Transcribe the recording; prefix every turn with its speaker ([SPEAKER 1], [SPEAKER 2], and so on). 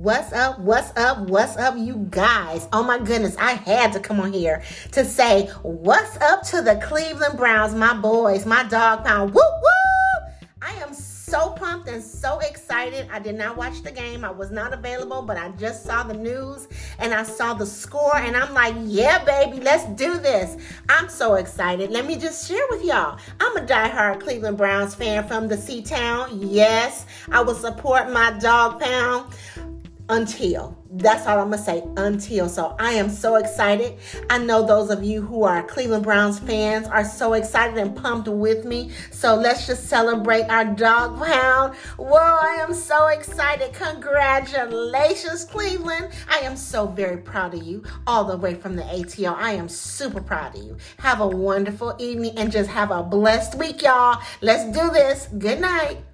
[SPEAKER 1] What's up? What's up? What's up, you guys? Oh my goodness, I had to come on here to say what's up to the Cleveland Browns, my boys, my Dawg Pound. Woo woo! I am so pumped and so excited. I did not watch the game. I was not available, but I just saw the news and I saw the score and I'm like, yeah, baby, let's do this. I'm so excited. Let me just share with y'all. I'm a diehard Cleveland Browns fan from the C-Town. Yes, I will support my Dawg Pound until. That's all I'm going to say until. So I am so excited. I know those of you who are Cleveland Browns fans are so excited and pumped with me. So let's just celebrate our Dawg Pound. Whoa, I am so excited. Congratulations, Cleveland. I am so very proud of you all the way from the ATL. I am super proud of you. Have a wonderful evening and just have a blessed week, y'all. Let's do this. Good night.